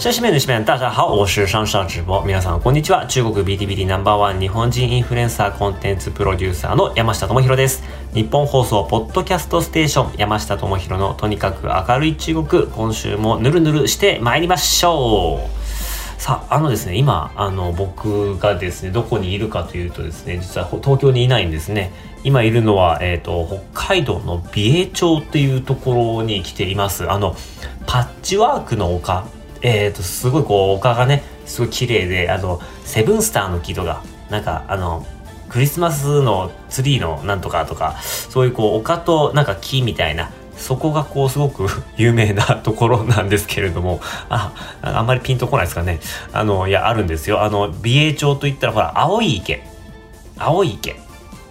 シャシメンシメン大家好，我是上上直播。皆さんこんにちは。中国 BTBT ナンバーワン日本人インフルエンサーコンテンツプロデューサーの山下智博です。日本放送ポッドキャストステーション山下智博のとにかく明るい中国。今週もぬるぬるして参りましょう。さあ、あのですね、今、あの、僕がですね、どこにいるかというとですね、実は東京にいないんですね。今いるのは、えっ、と、北海道の美瑛町っていうところに来ています。あの、パッチワークの丘。えっ、と、すごいこう、丘がね、すごい綺麗で、あの、セブンスターの木とか、なんか、あの、クリスマスのツリーのなんとかとか、そういうこう、丘となんか木みたいな、そこがこうすごく 有名なところなんですけれども、あ、あんまりピンとこないですかね。あの、いや、あるんですよ。あの、美瑛町といったら、ほら、青い池。青い池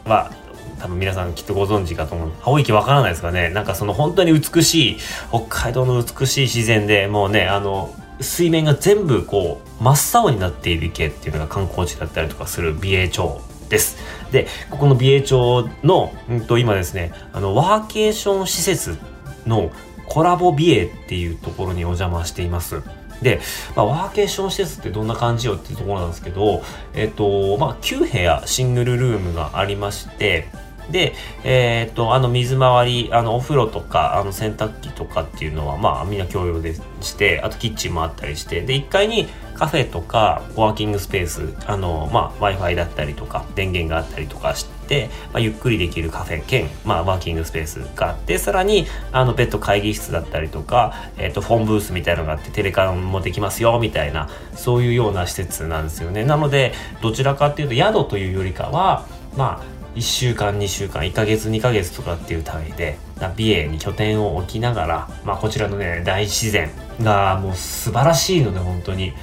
は、多分皆さんきっとご存知かと思う。青い池わからないですかね。なんかその本当に美しい、北海道の美しい自然で、もうね、あの、水面が全部こう、真っ青になっている池っていうのが観光地だったりとかする美瑛町です。で、ここの美瑛町の、うんと、今ですね、あの、ワーケーション施設のコラボ美瑛っていうところにお邪魔しています。で、まあ、ワーケーション施設ってどんな感じよっていうところなんですけど、えっと、まあ、9部屋シングルルームがありまして、で、えっと、あの水回り、あのお風呂とか、あの洗濯機とかっていうのは、まあみんな共用でして、あとキッチンもあったりして、で、1階にカフェとか、ワーキングスペース、あの、まあ Wi-Fi だったりとか、電源があったりとかして、まあ、ゆっくりできるカフェ兼、まあワーキングスペースがあって、さらに、あの、別途会議室だったりとか、えっと、フォンブースみたいなのがあって、テレカンもできますよ、みたいな、そういうような施設なんですよね。なので、どちらかっていうと、宿というよりかは、まあ、1週間2週間1ヶ月2ヶ月とかっていう単位で美瑛に拠点を置きながら、まあ、こちらのね大自然がもう素晴らしいので本当に。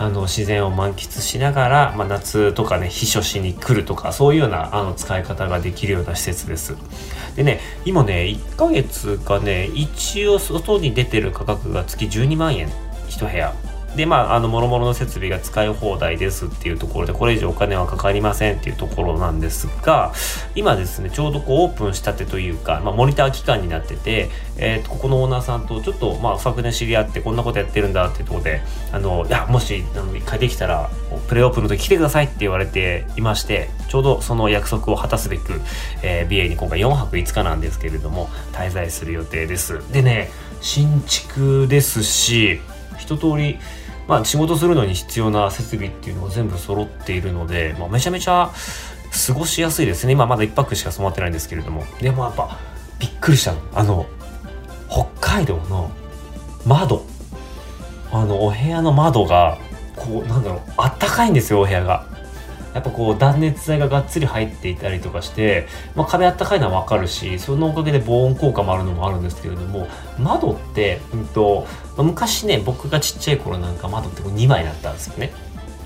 あの自然を満喫しながら、まあ、夏とかね避暑しに来るとかそういうようなあの使い方ができるような施設です。でね今ね1ヶ月がね一応外に出てる価格が月12万円1部屋。でまあ、あの、諸々の設備が使い放題ですっていうところで、これ以上お金はかかりませんっていうところなんですが、今ですね、ちょうどこうオープンしたてというか、まあ、モニター期間になってて、えーと、ここのオーナーさんとちょっと、まあ、昨年知り合ってこんなことやってるんだっていうところで、あの、いや、もし、あの、一回できたら、プレオープンの時来てくださいって言われていまして、ちょうどその約束を果たすべく、えー、美瑛に今回4泊5日なんですけれども、滞在する予定です。でね、新築ですし、一通り、まあ、仕事するのに必要な設備っていうのが全部揃っているので、まあ、めちゃめちゃ過ごしやすいですね。今まだ1泊しか染まってないんですけれども。でもやっぱびっくりしたの。あの、北海道の窓。あの、お部屋の窓が、こう、なんだろう、あったかいんですよ、お部屋が。やっぱこう断熱材ががっつり入っていたりとかして、まあ、壁あったかいのはわかるしそのおかげで防音効果もあるのもあるんですけれども窓って、うんとまあ昔ね僕がちっちゃい頃なんか窓ってこう2枚だったんですよね。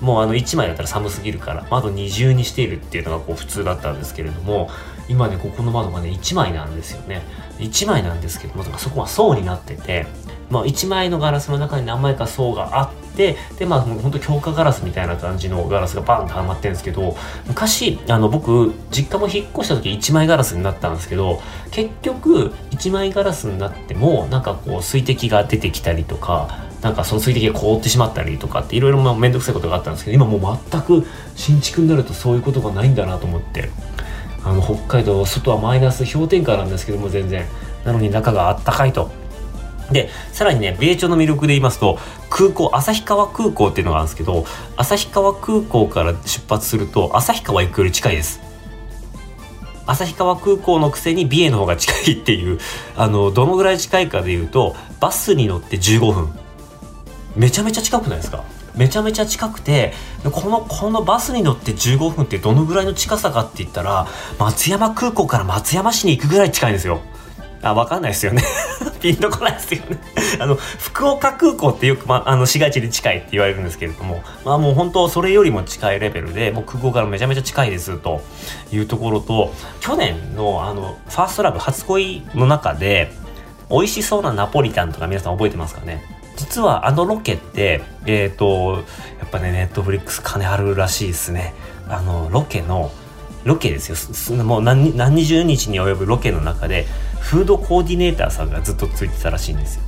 もうあの1枚だったら寒すぎるから窓二重にしているっていうのがこう普通だったんですけれども今ねここの窓がね1枚なんですよね。1枚なんですけどもそこは層になっててまあ、1枚のガラスの中に何枚か層があっててでまあほんと強化ガラスみたいな感じのガラスがバーンとはまってるんですけど昔あの僕実家も引っ越した時1枚ガラスになったんですけど結局1枚ガラスになってもなんかこう水滴が出てきたりとかなんかその水滴が凍ってしまったりとかっていろいろ面倒くさいことがあったんですけど今もう全く新築になるとそういうことがないんだなと思ってあの北海道外はマイナス氷点下なんですけども全然。なのに中があったかいと。で、さらにね、米朝の魅力で言いますと、空港、旭川空港っていうのがあるんですけど、旭川空港から出発すると、旭川行くより近いです。旭川空港のくせに美瑛の方が近いっていう、あの、どのぐらい近いかで言うと、バスに乗って15分。めちゃめちゃ近くないですか？めちゃめちゃ近くて、この、このバスに乗って15分ってどのぐらいの近さかって言ったら、松山空港から松山市に行くぐらい近いんですよ。あ、わかんないですよね。ピンとこないですよね。あの、福岡空港ってよく、ま、あの、市街地に近いって言われるんですけれども、まあもう本当それよりも近いレベルで、もう空港からめちゃめちゃ近いですというところと、去年のあの、ファーストラブ初恋の中で、美味しそうなナポリタンとか皆さん覚えてますかね実はあのロケって、えっ、ー、と、やっぱね、ネットフリックス金あるらしいですね。あの、ロケの、ロケですよ。もう何何十日に及ぶロケの中で、フードコーディネーターさんがずっとついてたらしいんですよ。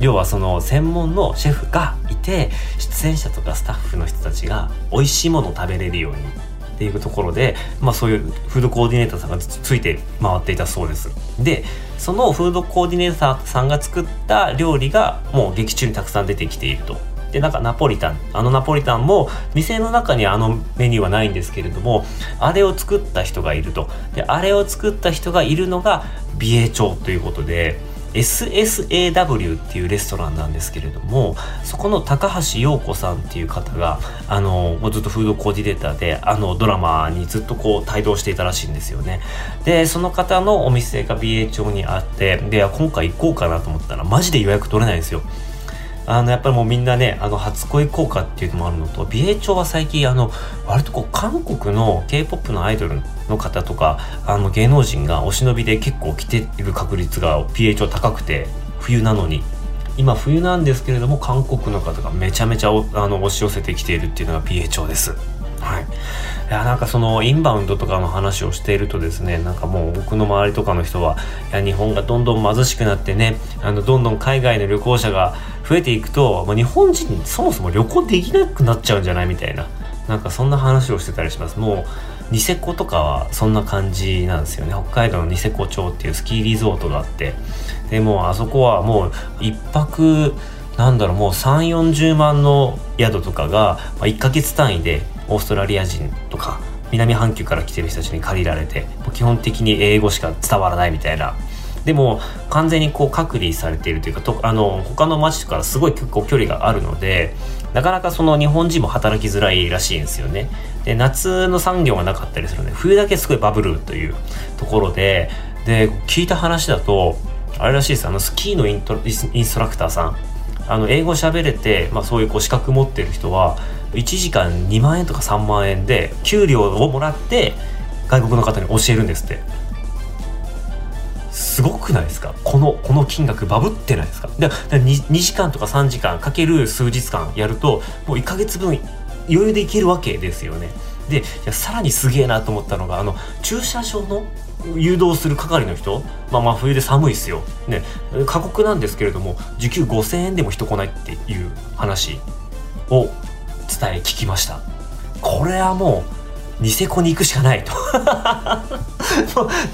要はその専門のシェフがいて出演者とかスタッフの人たちが美味しいものを食べれるようにっていうところで、まあ、そういうフードコーディネーターさんがついて回っていたそうです。でそのフードコーディネーターさんが作った料理がもう劇中にたくさん出てきていると。でなんかナポリタンあのナポリタンも店の中にあのメニューはないんですけれどもあれを作った人がいると。であれを作った人がいるのが美瑛町ということで SSAW っていうレストランなんですけれどもそこの高橋洋子さんっていう方があのずっとフードコーディネーターであのドラマにずっとこう帯同していたらしいんですよね。でその方のお店が美瑛町にあってで今回行こうかなと思ったらマジで予約取れないんですよ。あのやっぱりもうみんなねあの初恋効果っていうのもあるのと美瑛町は最近あの割とこう韓国の k p o p のアイドルの方とかあの芸能人がお忍びで結構来ている確率が美瑛町高くて冬なのに今冬なんですけれども韓国の方がめちゃめちゃあの押し寄せてきているっていうのが美瑛町です。はい、いやなんかそのインバウンドとかの話をしているとですねなんかもう僕の周りとかの人はいや日本がどんどん貧しくなってねあのどんどん海外の旅行者が増えていくと、まあ、日本人そもそも旅行できなくなっちゃうんじゃないみたいななんかそんな話をしてたりします。もうニセコとかはそんな感じなんですよね。北海道のニセコ町っていうスキーリゾートがあってでもうあそこはもう一泊なんだろうもう3 4 0万の宿とかが、ま、1ヶ月単位でオーストラリア人とか南半球から来てる人たちに借りられて基本的に英語しか伝わらないみたいな。でも完全にこう隔離されているというかとあの他の町からすごい結構距離があるのでなかなかその日本人も働きづらいらしいんですよね。で夏の産業がなかったりするので冬だけすごいバブルというところでで聞いた話だとあれらしいです。あのスキーのイントインストラクターさん。あの英語喋れて、まあ、そういうこう資格持ってる人は1時間2万円とか3万円で給料をもらって外国の方に教えるんですって。すごくないですか？このこの金額バブってないですか？で 2, 2時間とか3時間かける数日間やるともう1ヶ月分余裕でいけるわけですよね。でいやさらにすげえなと思ったのがあの駐車場の誘導する係の人まあまあ冬で寒いですよ。ね過酷なんですけれども時給5000円でも人来ないっていう話を伝え聞きました。これはもうニセコに行くしかないと。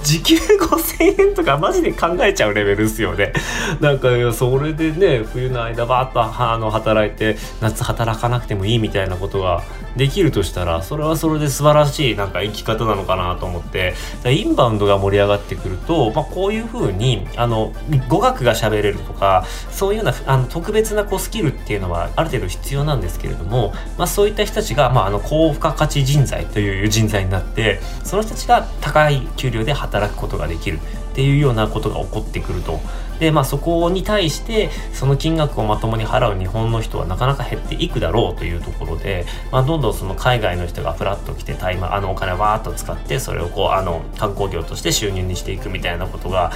時給5000円とかマジで考えちゃうレベルですよね。なんかそれでね冬の間バーッとあの働いて夏働かなくてもいいみたいなことができるとしたらそれはそれで素晴らしいなんか生き方なのかなと思って。インバウンドが盛り上がってくると、まあ、こういうふうにあの語学が喋れるとかそういうようなあの特別なこうスキルっていうのはある程度必要なんですけれども、まあ、そういった人たちが、まあ、あの高付加価値人材という人材になってその人たちが高い給料で働くことができるっていうようなことが起こってくると。でまあそこに対してその金額をまともに払う日本の人はなかなか減っていくだろうというところで、まあ、どんどんその海外の人がフラッと来てタイマあのお金をわーっと使ってそれをこうあの観光業として収入にしていくみたいなことが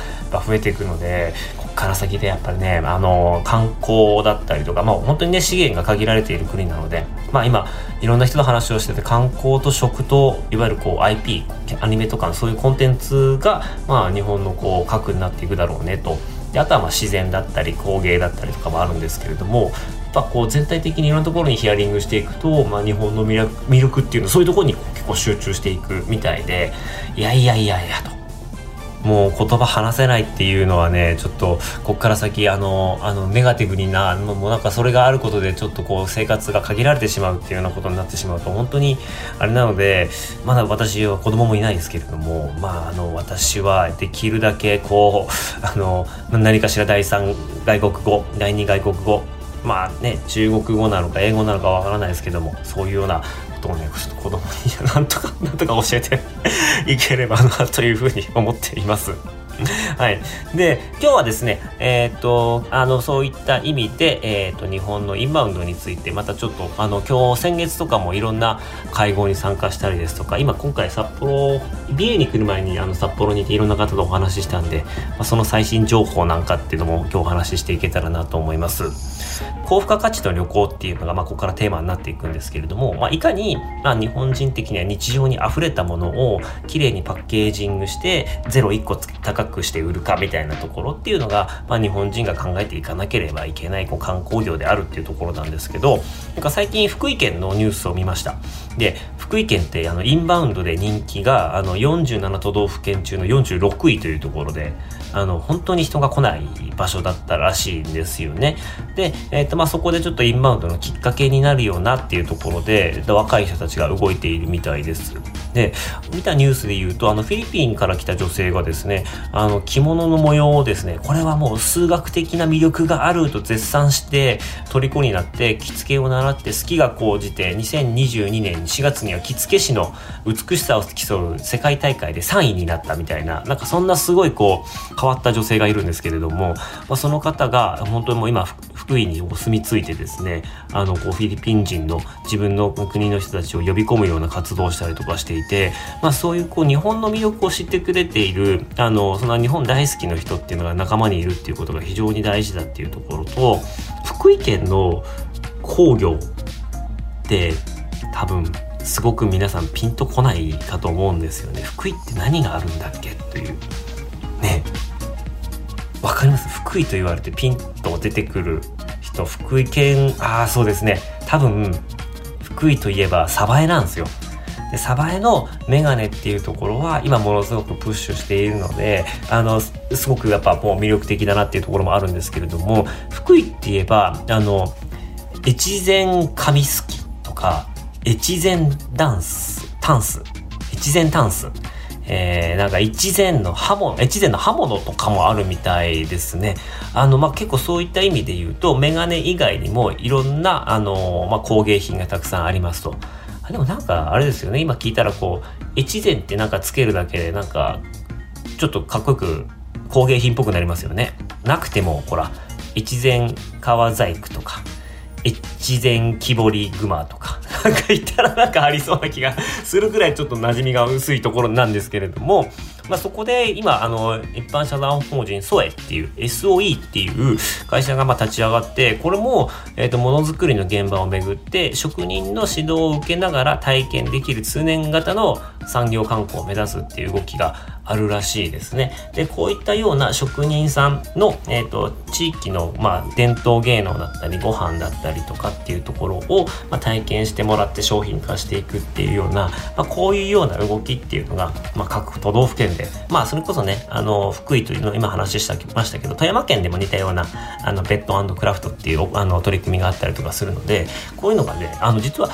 増えていくのでこっから先でやっぱりねあの観光だったりとかまあ本当にね資源が限られている国なのでまあ今いろんな人と話をしてて観光と食といわゆるこう IP アニメとかそういうコンテンツがまあ日本のこう核になっていくだろうねと。であとはまあ自然だったり工芸だったりとかもあるんですけれどもやっぱこう全体的にいろんなところにヒアリングしていくと、まあ、日本の魅力っていうのそういうところに結構集中していくみたいでいやいやいやいやと。もう言葉話せないっていうのはねちょっとこっから先あのあのネガティブになもうなんかそれがあることでちょっとこう生活が限られてしまうっていうようなことになってしまうと本当にあれなのでまだ私は子供もいないですけれどもまああの私はできるだけこうあの何かしら第三外国語第二外国語まあね中国語なのか英語なのかわからないですけどもそういうようなことをねちょっと子供になんとかなんとか教えていければなというふうに思っています。はい。で、今日はですね、えっ、と、あの、そういった意味で、えっ、と、日本のインバウンドについて、またちょっと、あの、今日、先月とかもいろんな会合に参加したりですとか、今、今回札幌、美瑛に来る前に、あの、札幌にいていろんな方とお話ししたんで、まあ、その最新情報なんかっていうのも今日お話ししていけたらなと思います。高付加価値の旅行っていうのが、まあ、ここからテーマになっていくんですけれども、まあ、いかに、まあ、日本人的には日常に溢れたものをきれいにパッケージングして0 1個高くして売るかみたいなところっていうのが、まあ、日本人が考えていかなければいけないこう観光業であるっていうところなんですけどなんか最近福井県のニュースを見ました。で福井県ってあのインバウンドで人気があの47都道府県中の46位というところであの本当に人が来ない場所だったらしいんですよね。で、えーとまあ、そこでちょっとインバウンドのきっかけになるようなっていうところで若い人たちが動いているみたいです。で見たニュースで言うとあのフィリピンから来た女性がですねあの着物の模様をですねこれはもう数学的な魅力があると絶賛して虜になって着付けを習って好きが高じて2022年4月には着付け師の美しさを競う世界大会で3位になったみたいななんかそんなすごいこう変わった女性がいるんですけれども、まあ、その方が本当にもう今福井にお住み着いてですねあのこうフィリピン人の自分の国の人たちを呼び込むような活動をしたりとかしていて、まあ、そういうこう日本の魅力を知ってくれているあのその日本大好きな人っていうのが仲間にいるっていうことが非常に大事だっていうところと福井県の工業って多分すごく皆さんピンとこないかと思うんですよね。福井って何があるんだっけという。ね。わかります？福井と言われてピンと出てくる人福井県ああそうですね。多分福井といえば鯖江なんですよ。で、サエのメガネっていうところは今ものすごくプッシュしているので、あの、すごくやっぱもう魅力的だなっていうところもあるんですけれども、福井って言えば、あの、越前紙すきとか、越前ダンス、タンス、越前タンス。えー、なんか一前の刃物、越前の刃物とかもあるみたいですね。あの、まあ、結構そういった意味で言うと、メガネ以外にもいろんな、あの、まあ、工芸品がたくさんありますと。あでもなんかあれですよね今聞いたらこう越前ってなんかつけるだけでなんかちょっとかっこよく工芸品っぽくなりますよねなくてもほら越前革細工とか越前木彫り熊とか なんか言ったらなんかありそうな気がするぐらいちょっと馴染みが薄いところなんですけれどもまあ、そこで今あの一般社団法人ソエっていう SOE っていう会社がまあ立ち上がってこれも、えー、とものづくりの現場をめぐって職人の指導を受けながら体験できる通年型の産業観光を目指すっていう動きがあるらしいですね。で、こういったような職人さんの、えっ、ー、と、地域の、まあ、伝統芸能だったり、ご飯だったりとかっていうところを、まあ、体験してもらって商品化していくっていうような、まあ、こういうような動きっていうのが、まあ、各都道府県で、まあ、それこそね、あの、福井というの今話したましたけど、富山県でも似たような、あの、ペッドクラフトっていう、あの、取り組みがあったりとかするので、こういうのがね、あの、実は、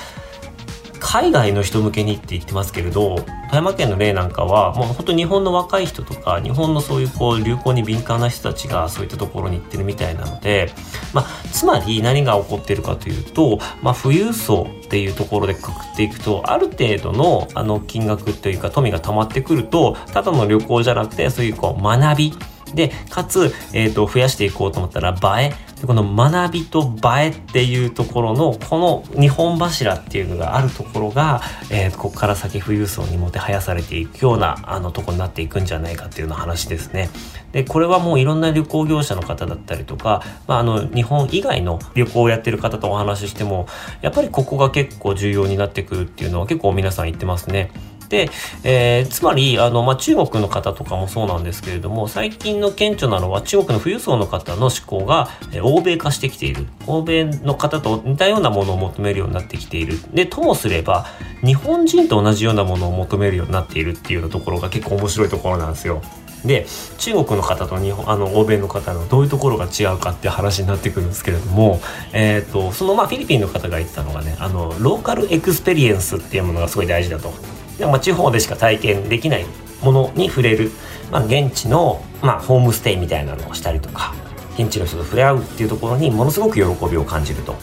海外の人向けにって言ってますけれど富山県の例なんかはもう本当日本の若い人とか日本のそういうこう流行に敏感な人たちがそういったところに行ってるみたいなので、まあ、つまり何が起こってるかというと、まあ、富裕層っていうところでくくっていくとある程度のあの金額というか富が溜まってくるとただの旅行じゃなくてそういうこう学びで、かつ、えっ、ー、と、増やしていこうと思ったら映え。この学びと映えっていうところの、この日本柱っていうのがあるところが、えー、ここから先富裕層にもてはやされていくような、あの、とこになっていくんじゃないかっていうような話ですね。で、これはもういろんな旅行業者の方だったりとか、まあ、あの、日本以外の旅行をやってる方とお話ししても、やっぱりここが結構重要になってくるっていうのは結構皆さん言ってますね。で、えー、つまり、あの、まあ、中国の方とかもそうなんですけれども、最近の顕著なのは中国の富裕層の方の志向が、えー、欧米化してきている。欧米の方と似たようなものを求めるようになってきている。で、ともすれば、日本人と同じようなものを求めるようになっているっていうようなところが結構面白いところなんですよ。で中国の方と日本あの欧米の方のどういうところが違うかっていう話になってくるんですけれども、えーと、そのまあフィリピンの方が言ってたのがねあの local experience っていうものがすごい大事だと。でま、地方でしか体験できないものに触れる、まあ、現地の、まあ、ホームステイみたいなのをしたりとか現地の人と触れ合うっていうところにものすごく喜びを感じると。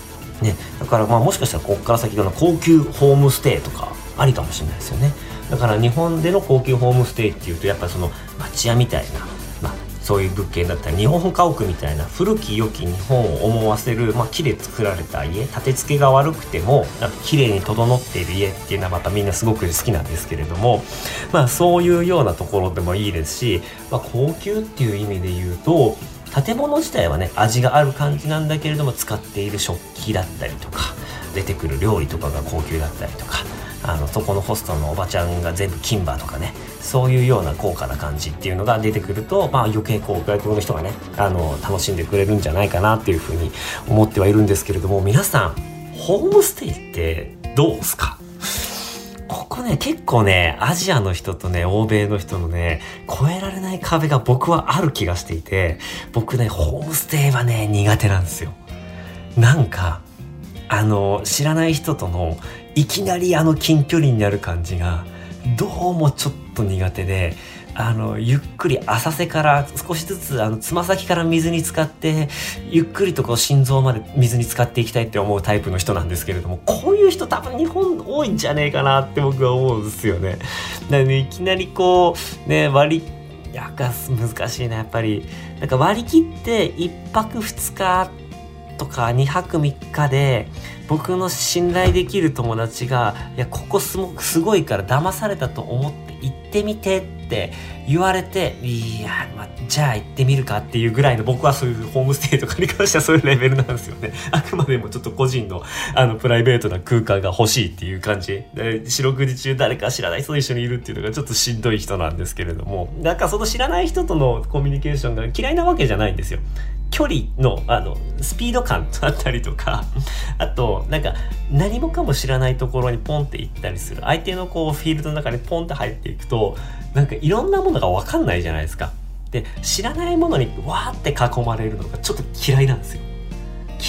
ね、だからまあもしかしたらここから先の高級ホームステイとかありかもしれないですよねだから日本での高級ホームステイっていうとやっぱりその町屋みたいなそういう物件だったり日本家屋みたいな古き良き日本を思わせる、まあ、木で作られた家建て付けが悪くてもなんか綺麗に整っている家っていうのはまたみんなすごく好きなんですけれども、まあ、そういうようなところでもいいですし、まあ、高級っていう意味で言うと建物自体はね味がある感じなんだけれども使っている食器だったりとか出てくる料理とかが高級だったりとかあのそこのホストのおばちゃんが全部金歯とかねそういうような高価な感じっていうのが出てくると、まあ、余計こう外国の人がねあの楽しんでくれるんじゃないかなっていうふうに思ってはいるんですけれども皆さんホームステイってどうですか？ここね、結構ね、アジアの人とね、欧米の人のね、越えられない壁が僕はある気がしていて、僕ね、ホームステイはね、苦手なんですよ。なんか、あの、知らない人との、いきなりあの近距離になる感じが、どうもちょっと苦手で、あの、ゆっくり浅瀬から少しずつ、あの、つま先から水に浸かって、ゆっくりとこう心臓まで水に浸かっていきたいって思うタイプの人なんですけれども、こういう人多分日本多いんじゃねえかなって僕は思うんですよね。なので、いきなりこう、ね、割り、やか難しいな、やっぱり。なんか割り切って1泊2日とか2泊3日で、僕の信頼できる友達が、いや、ここすごいから騙されたと思って行ってみてってって言われて、いや、まあ、じゃあ行ってみるかっていうぐらいの僕はそういうホームステイとかに関してはそういうレベルなんですよね。あくまでもちょっと個人のあのプライベートな空間が欲しいっていう感じ。で四六時中誰か知らない人と一緒にいるっていうのがちょっとしんどい人なんですけれども、なんかその知らない人とのコミュニケーションが嫌いなわけじゃないんですよ。距離のあのスピード感だったりとかあとなんか何もかも知らないところにポンって行ったりする相手のこうフィールドの中にポンって入っていくとなんかいろんなものが分かんないじゃないですか。で知らないものにわーって囲まれるのがちょっと嫌いなんですよ。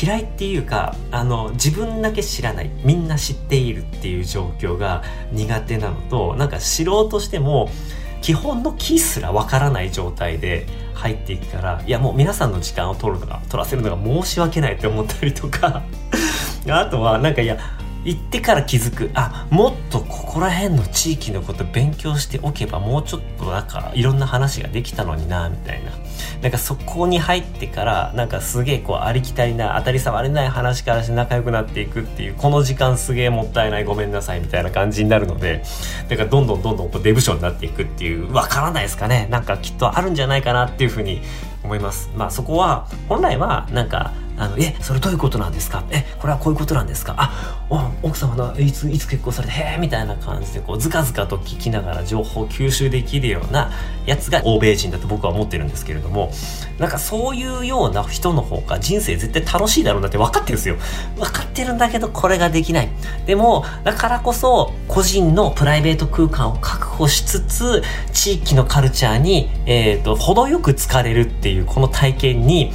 嫌いっていうかあの自分だけ知らないみんな知っているっていう状況が苦手なのとなんか知ろうとしても基本のキーすらわからない状態で入っていくからいやもう皆さんの時間を取るのが取らせるのが申し訳ないって思ったりとかあとはなんかいや行ってから気づく。あもっとここら辺の地域のこと勉強しておけばもうちょっとなんかいろんな話ができたのになみたいな。なんかそこに入ってからなんかすげえこうありきたりな当たり障りない話からして仲良くなっていくっていうこの時間すげえもったいないごめんなさいみたいな感じになるのでだからどんどんどんどんこうデブ賞になっていくっていうわからないですかね。なんかきっとあるんじゃないかなっていうふうに思います。まあそこは本来はなんかあの、え、それどういうことなんですか？え、これはこういうことなんですか？あ、奥様はいつ、いつ結婚されて、へえ、みたいな感じで、こう、ずかずかと聞きながら情報を吸収できるようなやつが欧米人だと僕は思ってるんですけれども、なんかそういうような人の方が人生絶対楽しいだろうなって分かってるんですよ。分かってるんだけど、これができない。でも、だからこそ、個人のプライベート空間を確保しつつ、地域のカルチャーに、えっ、ー、と、程よく疲れるっていう、この体験に、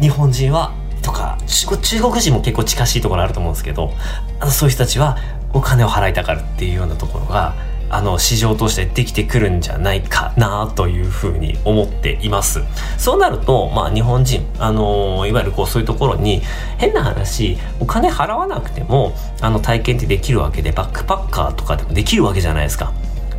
日本人はとか中国人も結構近しいところあると思うんですけどあのそういう人たちはお金を払いたがるっていうようなところがあの市場としてできてくるんじゃないかなというふうに思っています。そうなると、まあ日本人、あのいわゆるこうそういうところに変な話、お金払わなくてもあの体験ってできるわけで、バックパッカーとかでもできるわけじゃないですか。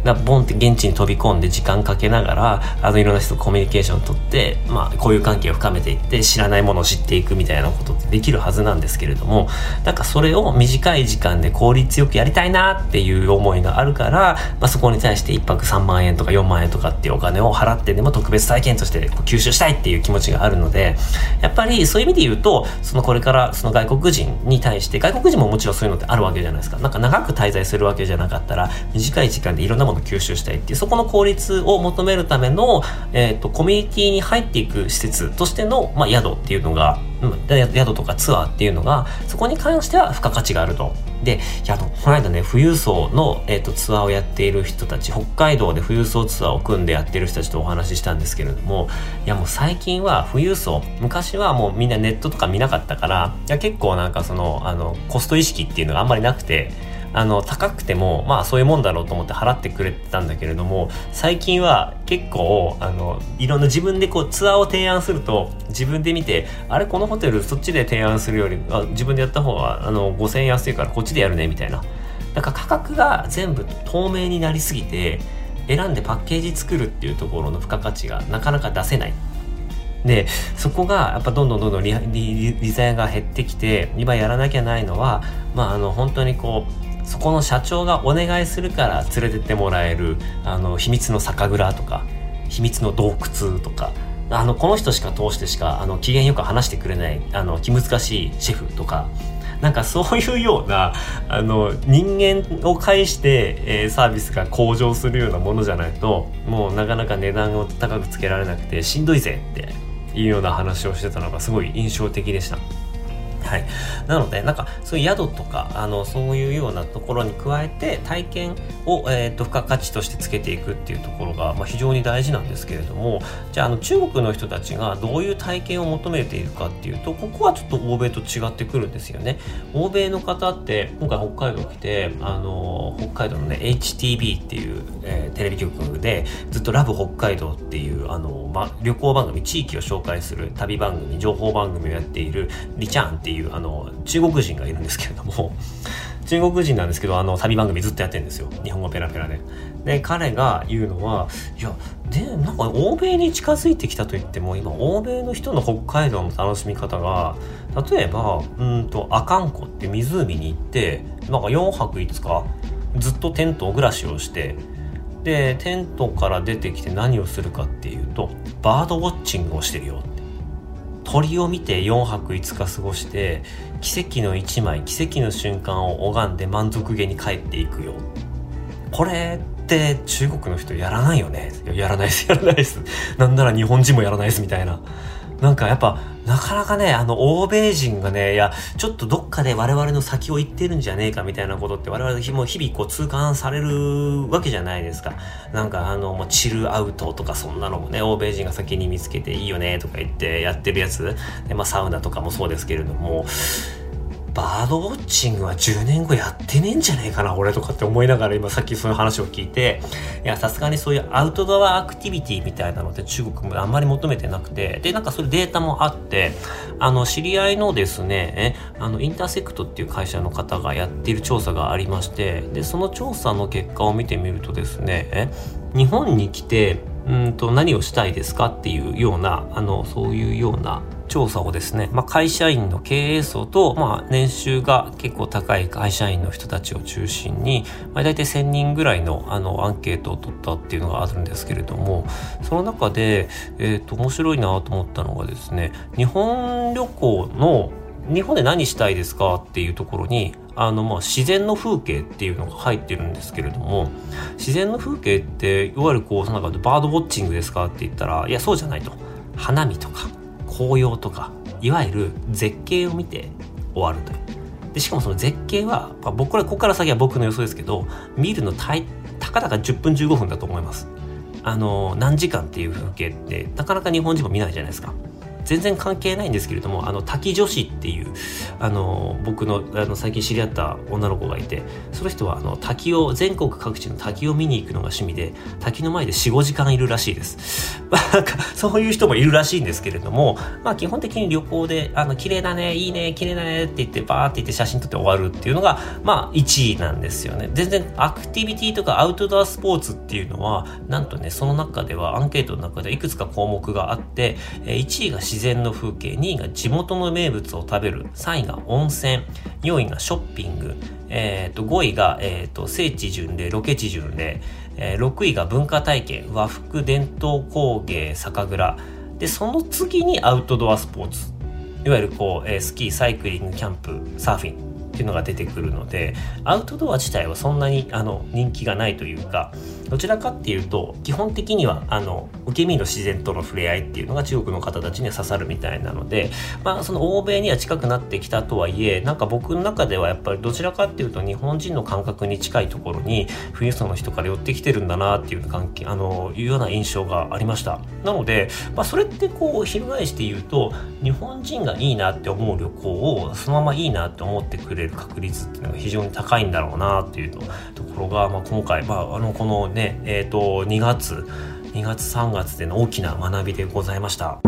だボンって現地に飛び込んで時間かけながらあのいろんな人とコミュニケーションを取って、まあ、交友関係を深めていって知らないものを知っていくみたいなことってできるはずなんですけれどもなんかそれを短い時間で効率よくやりたいなっていう思いがあるから、まあ、そこに対して1泊3万円とか4万円とかっていうお金を払ってでも特別体験として吸収したいっていう気持ちがあるのでやっぱりそういう意味で言うとそのこれからその外国人に対して外国人ももちろんそういうのってあるわけじゃないですか。なんか長く滞在するわけじゃなかったら短い時間でいろんなもの吸収したいっていうそこの効率を求めるための、えーと、コミュニティに入っていく施設としての、まあ、宿っていうのが、うん、宿とかツアーっていうのがそこに関しては付加価値があると。で、宿、この間ね、富裕層の、えーと、ツアーをやっている人たち、北海道で富裕層ツアーを組んでやってる人たちとお話ししたんですけれども、いやもう最近は富裕層、昔はもうみんなネットとか見なかったから、いや結構なんかその、あの、コスト意識っていうのがあんまりなくて、あの高くてもまあそういうもんだろうと思って払ってくれてたんだけれども最近は結構あのいろんな自分でこうツアーを提案すると自分で見てあれこのホテルそっちで提案するよりあ自分でやった方があの5000円安いからこっちでやるねみたいな。だから価格が全部透明になりすぎて選んでパッケージ作るっていうところの付加価値がなかなか出せない。でそこがやっぱどんどんどんどんリリリザヤが減ってきて今やらなきゃないのはまああの本当にこうそこの社長がお願いするから連れてってもらえるあの秘密の酒蔵とか秘密の洞窟とかあのこの人しか通してしかあの機嫌よく話してくれないあの気難しいシェフとかなんかそういうようなあの人間を介して、えー、サービスが向上するようなものじゃないともうなかなか値段を高くつけられなくてしんどいぜっていうような話をしてたのがすごい印象的でした。はい、なのでなんかそういう宿とかあのそういうようなところに加えて体験を、えーと、付加価値としてつけていくっていうところが、まあ、非常に大事なんですけれどもじゃああの中国の人たちがどういう体験を求めているかっていうとここはちょっと欧米と違ってくるんですよね。欧米の方って今回北海道来てあの北海道のね HTB っていう、えー、テレビ局でずっとラブ北海道っていうあの、ま、旅行番組地域を紹介する旅番組情報番組をやっているリチャーンっていういうあの中国人がいるんですけれども 中国人なんですけどあの旅番組ずっとやってるんですよ日本語ペラペラで。で彼が言うのはいやでなんか欧米に近づいてきたといっても今欧米の人の北海道の楽しみ方が例えばうんと阿寒湖って湖に行ってなんか4泊5日ずっとテント暮らしをしてでテントから出てきて何をするかっていうとバードウォッチングをしてるよって鳥を見て4泊5日過ごして奇跡の1枚奇跡の瞬間を拝んで満足げに帰っていくよ。これって中国の人やらないよね？やらないですやらないです。なんなら日本人もやらないですみたいな。なんかやっぱなかなかね、あの、欧米人がね、いや、ちょっとどっかで我々の先を行ってるんじゃねえかみたいなことって我々も日々こう痛感されるわけじゃないですか。なんかあの、もうチルアウトとかそんなのもね、欧米人が先に見つけていいよねとか言ってやってるやつ。で、まあサウナとかもそうですけれども、バードウォッチングは10年後やってねえんじゃねえかな、俺とかって思いながら今さっきそういう話を聞いて、いや、さすがにそういうアウトドアアクティビティみたいなので中国もあんまり求めてなくて、で、なんかそれデータもあって、あの、知り合いのですね、あの、インターセクトっていう会社の方がやっている調査がありまして、で、その調査の結果を見てみるとですね、日本に来て、うんと何をしたいですかっていうような、あの、そういうような調査をですね、まあ、会社員の経営層と、まあ、年収が結構高い会社員の人たちを中心に、まあ、大体1000人ぐらいのあのアンケートを取ったっていうのがあるんですけれどもその中で、えーと、面白いなと思ったのがですね日本旅行の日本で何したいですかっていうところにあのまあ自然の風景っていうのが入ってるんですけれども自然の風景っていわゆるこうなんかバードウォッチングですかって言ったらいやそうじゃないと。花見とか。紅葉とかいわゆる絶景を見て終わるという。でしかもその絶景は、まあ、僕これここから先は僕の予想ですけど見るのたたかだか10分15分だと思います。あの何時間っていう風景ってなかなか日本人も見ないじゃないですか。全然関係ないんですけれどもあの滝女子っていうあの僕のあの最近知り合った女の子がいてその人はあの滝を全国各地の滝を見に行くのが趣味で滝の前で45時間いるらしいです、まあ、なんかそういう人もいるらしいんですけれどもまあ基本的に旅行であの綺麗だねいいね綺麗だねって言ってバーって言って写真撮って終わるっていうのがまあ1位なんですよね。全然アクティビティとかアウトドアスポーツっていうのはなんとねその中ではアンケートの中でいくつか項目があって1位が自自然の風景、2位が地元の名物を食べる、3位が温泉、4位がショッピング、えー、と5位が、えー、と聖地巡礼、ロケ地巡礼、えー、6位が文化体験、和服、伝統工芸、酒蔵、で、その次にアウトドアスポーツ。いわゆるこう、えー、スキー、サイクリング、キャンプ、サーフィンっていうのが出てくるのでアウトドア自体はそんなにあの人気がないというかどちらかっていうと基本的にはあの受け身の自然との触れ合いっていうのが中国の方たちには刺さるみたいなのでまあその欧米には近くなってきたとはいえなんか僕の中ではやっぱりどちらかっていうと日本人の感覚に近いところに富裕層の人から寄ってきてるんだなっていう関係あのいうような印象がありました。なので、まあ、それってこう翻して言うと日本人がいいなって思う旅行をそのままいいなって思ってくれる確率っていうのが非常に高いんだろうなっていうところが、まあ、今回、まあ、あのこのね、えー、と2月2月3月での大きな学びでございました。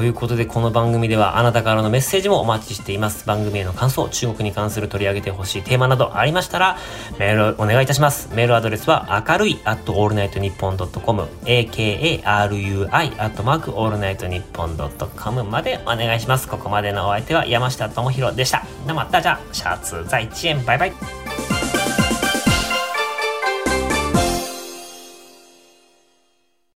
ということで、この番組ではあなたからのメッセージもお待ちしています。番組への感想、中国に関する取り上げてほしいテーマなどありましたら、メールをお願いいたします。メールアドレスは、明るい、at allnightnippon.com、akarui、at mark allnightnippon.com までお願いします。ここまでのお相手は山下智博でした。那么大家下次再见。バイバイ。